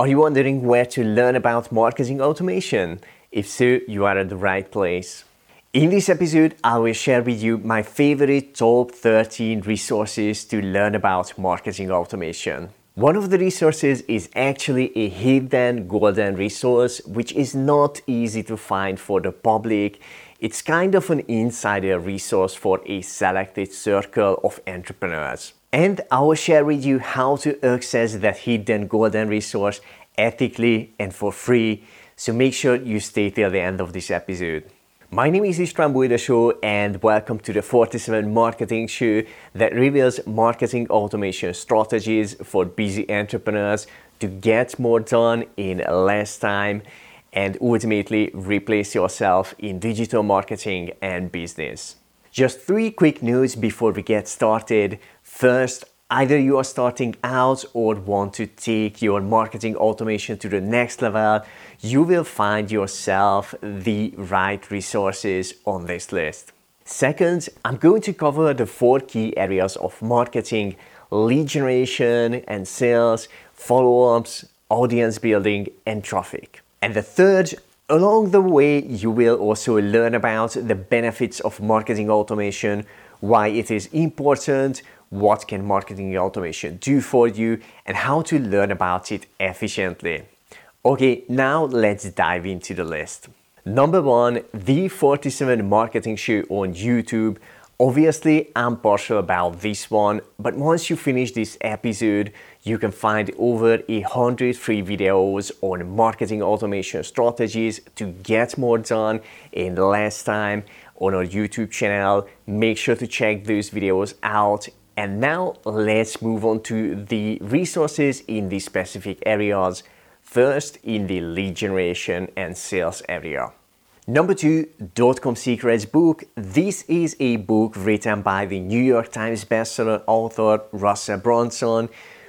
Are you wondering where to learn about marketing automation? If so, you are at the right place. In this episode, I will share with you my favorite top 13 resources to learn about marketing automation. One of the resources is actually a hidden golden resource which is not easy to find for the public. It's kind of an insider resource for a selected circle of entrepreneurs. And I will share with you how to access that hidden golden resource ethically and for free. So make sure you stay till the end of this episode. My name is István Bujdosó and welcome to the 47 Marketing Show that reveals marketing automation strategies for busy entrepreneurs to get more done in less time and ultimately replace yourself in digital marketing and business. Just three quick notes before we get started. First, either you are starting out or want to take your marketing automation to the next level, you will find yourself the right resources on this list. Second, I'm going to cover the four key areas of marketing lead generation and sales, follow ups, audience building, and traffic. And the third, along the way, you will also learn about the benefits of marketing automation, why it is important, what can marketing automation do for you, and how to learn about it efficiently. Okay, now let's dive into the list. Number one, the 47 Marketing Show on YouTube. Obviously, I'm partial about this one, but once you finish this episode, you can find over a hundred free videos on marketing automation strategies to get more done in less time on our YouTube channel. Make sure to check those videos out. And now let's move on to the resources in the specific areas. First, in the lead generation and sales area. Number two, Dotcom Secrets book. This is a book written by the New York Times bestseller author Russell Brunson,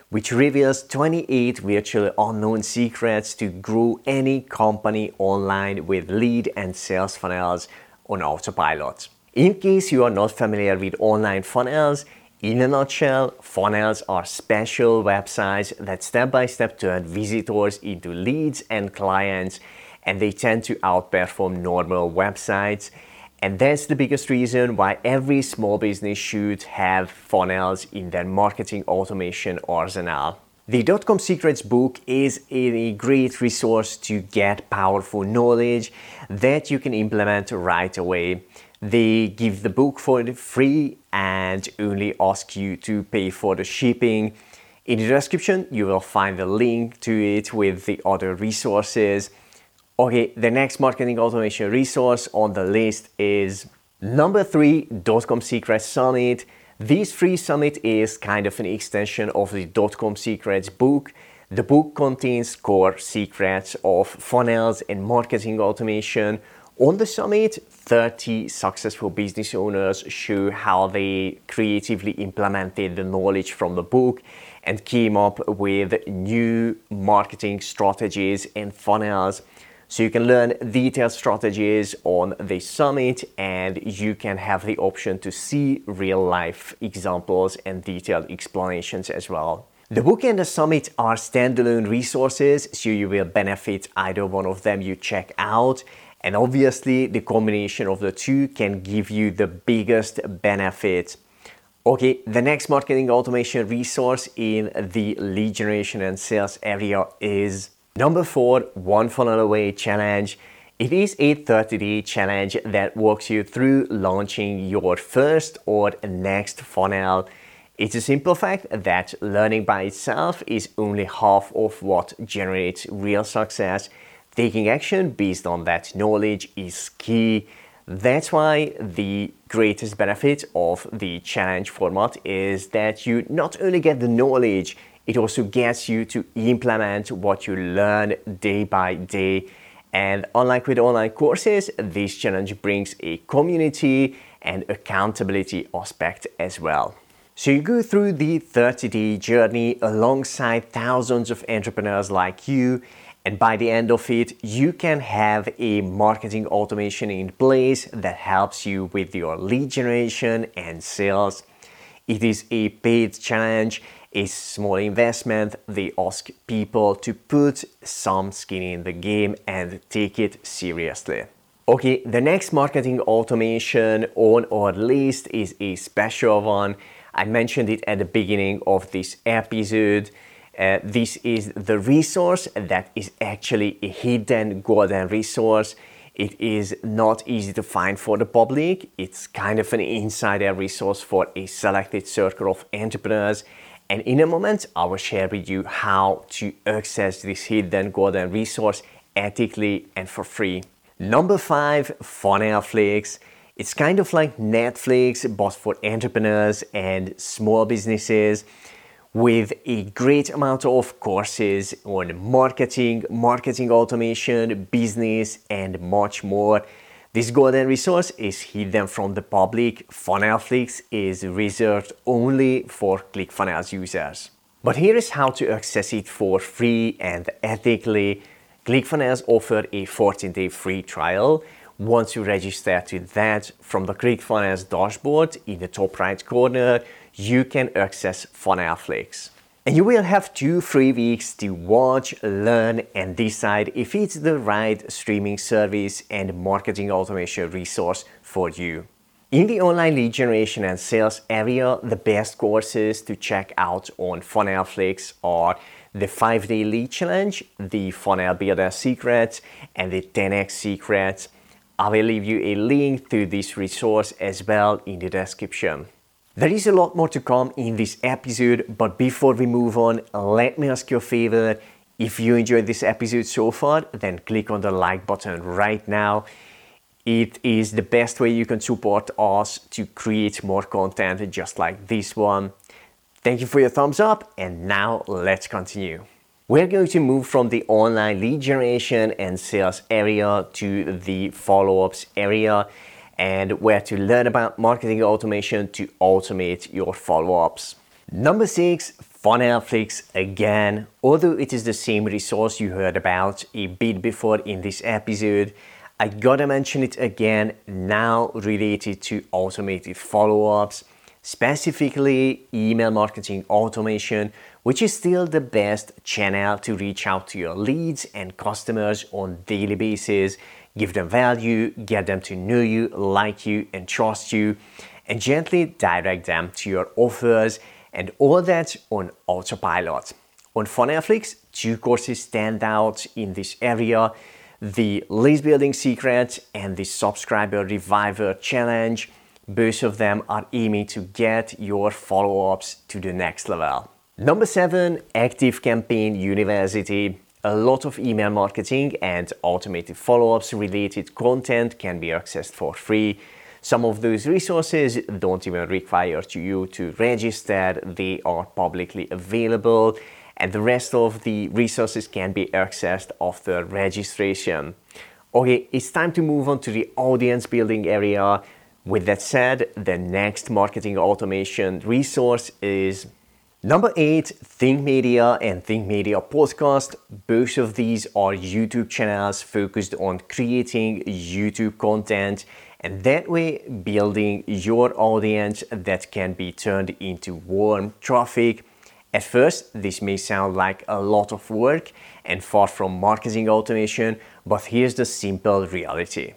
which reveals 28 virtually unknown secrets to grow any company online with lead and sales funnels on autopilot. In case you are not familiar with online funnels, in a nutshell, funnels are special websites that step by step turn visitors into leads and clients, and they tend to outperform normal websites and that's the biggest reason why every small business should have funnels in their marketing automation arsenal. The Dotcom Secrets book is a great resource to get powerful knowledge that you can implement right away. They give the book for free and only ask you to pay for the shipping. In the description, you will find the link to it with the other resources. Okay, the next marketing automation resource on the list is number three, Dotcom Secrets Summit. This free summit is kind of an extension of the Dotcom Secrets book. The book contains core secrets of funnels and marketing automation. On the summit, 30 successful business owners show how they creatively implemented the knowledge from the book and came up with new marketing strategies and funnels so you can learn detailed strategies on the summit and you can have the option to see real life examples and detailed explanations as well. The book and the summit are standalone resources, so you will benefit either one of them you check out. And obviously, the combination of the two can give you the biggest benefit. Okay, the next marketing automation resource in the lead generation and sales area is Number four, One Funnel Away Challenge. It is a 30 day challenge that walks you through launching your first or next funnel. It's a simple fact that learning by itself is only half of what generates real success. Taking action based on that knowledge is key. That's why the greatest benefit of the challenge format is that you not only get the knowledge, it also gets you to implement what you learn day by day. And unlike with online courses, this challenge brings a community and accountability aspect as well. So you go through the 30 day journey alongside thousands of entrepreneurs like you. And by the end of it, you can have a marketing automation in place that helps you with your lead generation and sales. It is a paid challenge a small investment. They ask people to put some skin in the game and take it seriously. Okay, the next marketing automation on our list is a special one. I mentioned it at the beginning of this episode. Uh, this is the resource that is actually a hidden golden resource. It is not easy to find for the public. It's kind of an insider resource for a selected circle of entrepreneurs. And in a moment, I will share with you how to access this hidden golden resource ethically and for free. Number five, Funnelflix. It's kind of like Netflix, but for entrepreneurs and small businesses with a great amount of courses on marketing, marketing automation, business, and much more. This golden resource is hidden from the public. Funnelflix is reserved only for ClickFunnels users. But here is how to access it for free and ethically. ClickFunnels offer a 14-day free trial. Once you register to that, from the ClickFunnels dashboard in the top right corner, you can access Funnelflix. And you will have two free weeks to watch, learn, and decide if it's the right streaming service and marketing automation resource for you. In the online lead generation and sales area, the best courses to check out on Funnelflix are the 5 day lead challenge, the Funnel Builder Secrets, and the 10x Secrets. I will leave you a link to this resource as well in the description. There is a lot more to come in this episode, but before we move on, let me ask you a favor. If you enjoyed this episode so far, then click on the like button right now. It is the best way you can support us to create more content just like this one. Thank you for your thumbs up, and now let's continue. We're going to move from the online lead generation and sales area to the follow ups area and where to learn about marketing automation to automate your follow-ups. Number six, Funnelflix again. Although it is the same resource you heard about a bit before in this episode, I gotta mention it again now related to automated follow-ups, specifically email marketing automation, which is still the best channel to reach out to your leads and customers on daily basis give them value, get them to know you, like you, and trust you, and gently direct them to your offers, and all that on autopilot. On Funnelflix, two courses stand out in this area the list building secret and the subscriber reviver challenge. Both of them are aiming to get your follow ups to the next level. Number seven, ActiveCampaign University. A lot of email marketing and automated follow ups related content can be accessed for free. Some of those resources don't even require you to register, they are publicly available, and the rest of the resources can be accessed after registration. Okay, it's time to move on to the audience building area. With that said, the next marketing automation resource is Number eight, Think Media and Think Media Podcast. Both of these are YouTube channels focused on creating YouTube content and that way building your audience that can be turned into warm traffic. At first, this may sound like a lot of work and far from marketing automation, but here's the simple reality.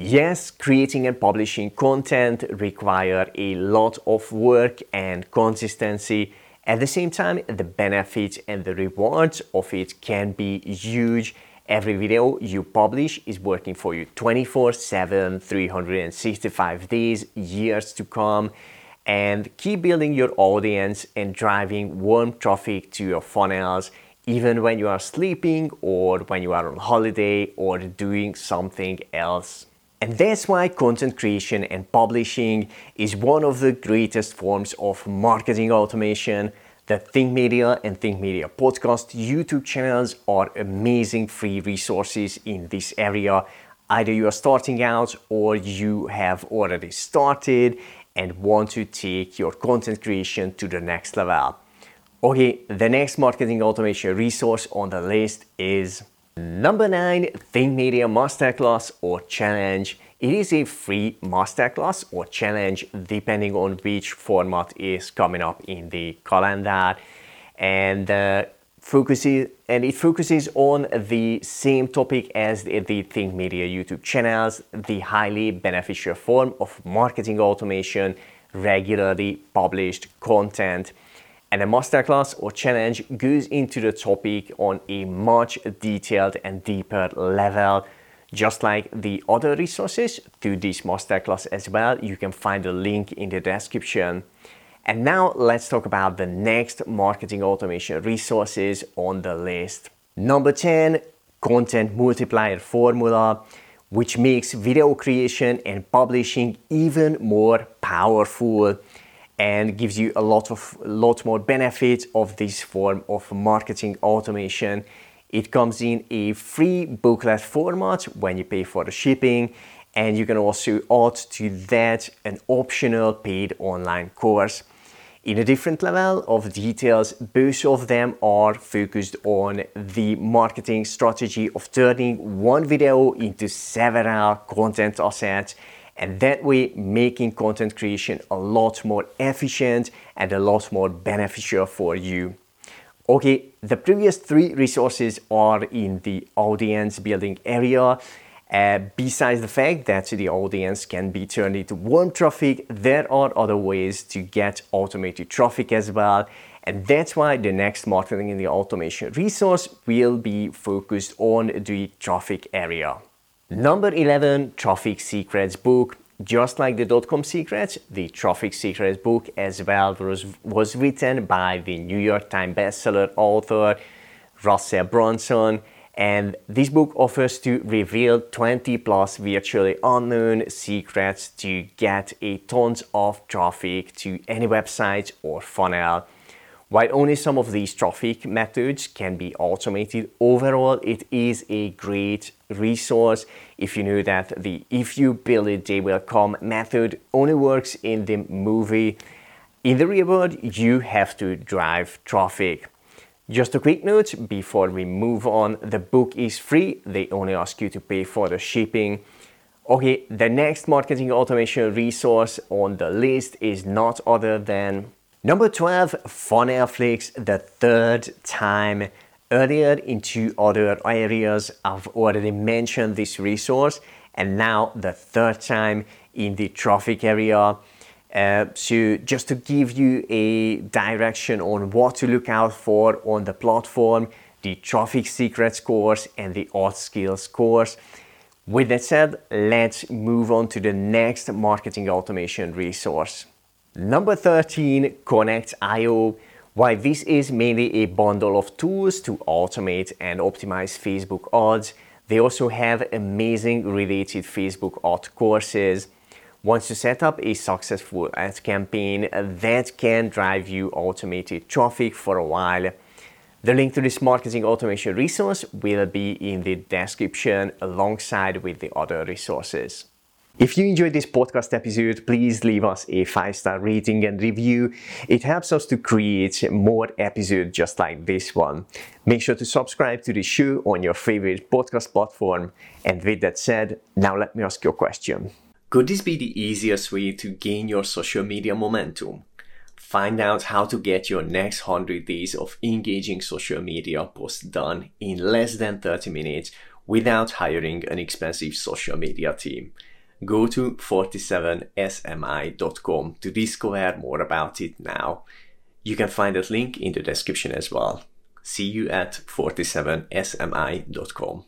Yes, creating and publishing content require a lot of work and consistency at the same time, the benefits and the rewards of it can be huge. Every video you publish is working for you 24 7, 365 days, years to come. And keep building your audience and driving warm traffic to your funnels, even when you are sleeping or when you are on holiday or doing something else. And that's why content creation and publishing is one of the greatest forms of marketing automation. The Think Media and Think Media podcast YouTube channels are amazing free resources in this area. Either you are starting out or you have already started and want to take your content creation to the next level. Okay, the next marketing automation resource on the list is Number 9 Think Media Masterclass or Challenge. It is a free masterclass or challenge depending on which format is coming up in the calendar. and uh, focuses and it focuses on the same topic as the, the Think Media YouTube channels, the highly beneficial form of marketing automation, regularly published content. And a masterclass or challenge goes into the topic on a much detailed and deeper level. Just like the other resources to this masterclass as well, you can find the link in the description. And now let's talk about the next marketing automation resources on the list. Number 10, content multiplier formula, which makes video creation and publishing even more powerful and gives you a lot of lot more benefits of this form of marketing automation. It comes in a free booklet format when you pay for the shipping and you can also add to that an optional paid online course. In a different level of details, both of them are focused on the marketing strategy of turning one video into several content assets and that way making content creation a lot more efficient and a lot more beneficial for you. Okay, the previous three resources are in the audience building area uh, besides the fact that the audience can be turned into warm traffic, there are other ways to get automated traffic as well. And that's why the next marketing in the automation resource will be focused on the traffic area. Number 11, Traffic Secrets book. Just like the dot-com secrets, the Traffic Secrets book as well was, was written by the New York Times bestseller author Russell Brunson and this book offers to reveal 20 plus virtually unknown secrets to get a tons of traffic to any website or funnel. While only some of these traffic methods can be automated, overall it is a great resource if you know that the if you build it they will come method only works in the movie. In the real world, you have to drive traffic. Just a quick note before we move on, the book is free, they only ask you to pay for the shipping. Okay, the next marketing automation resource on the list is not other than number 12, Funnelflix, the third time. Earlier in two other areas, I've already mentioned this resource, and now the third time in the traffic area. Uh, so just to give you a direction on what to look out for on the platform, the traffic secrets course and the art skills course. With that said, let's move on to the next marketing automation resource. Number 13, Connect.io. While this is mainly a bundle of tools to automate and optimize Facebook ads, they also have amazing related Facebook ad courses once you set up a successful ad campaign, that can drive you automated traffic for a while. The link to this marketing automation resource will be in the description alongside with the other resources. If you enjoyed this podcast episode, please leave us a five star rating and review. It helps us to create more episodes just like this one. Make sure to subscribe to the show on your favorite podcast platform. And with that said, now let me ask you a question. Could this be the easiest way to gain your social media momentum? Find out how to get your next 100 days of engaging social media posts done in less than 30 minutes without hiring an expensive social media team. Go to 47smi.com to discover more about it now. You can find that link in the description as well. See you at 47smi.com.